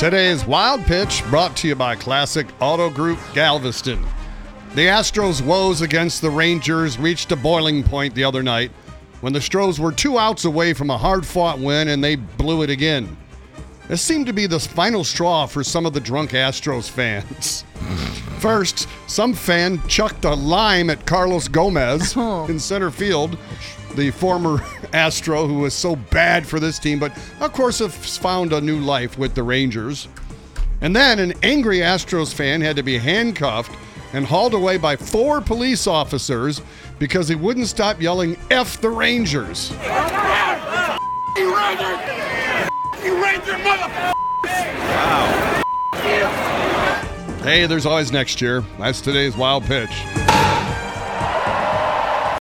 Today's Wild Pitch brought to you by Classic Auto Group Galveston. The Astros' woes against the Rangers reached a boiling point the other night when the Stros were two outs away from a hard fought win and they blew it again. This seemed to be the final straw for some of the drunk Astros fans. First, some fan chucked a lime at Carlos Gomez oh. in center field, the former Astro who was so bad for this team, but of course has found a new life with the Rangers. And then an angry Astros fan had to be handcuffed and hauled away by four police officers because he wouldn't stop yelling F the Rangers. You Ranger! You Ranger mother! Hey, there's always next year. That's today's wild pitch.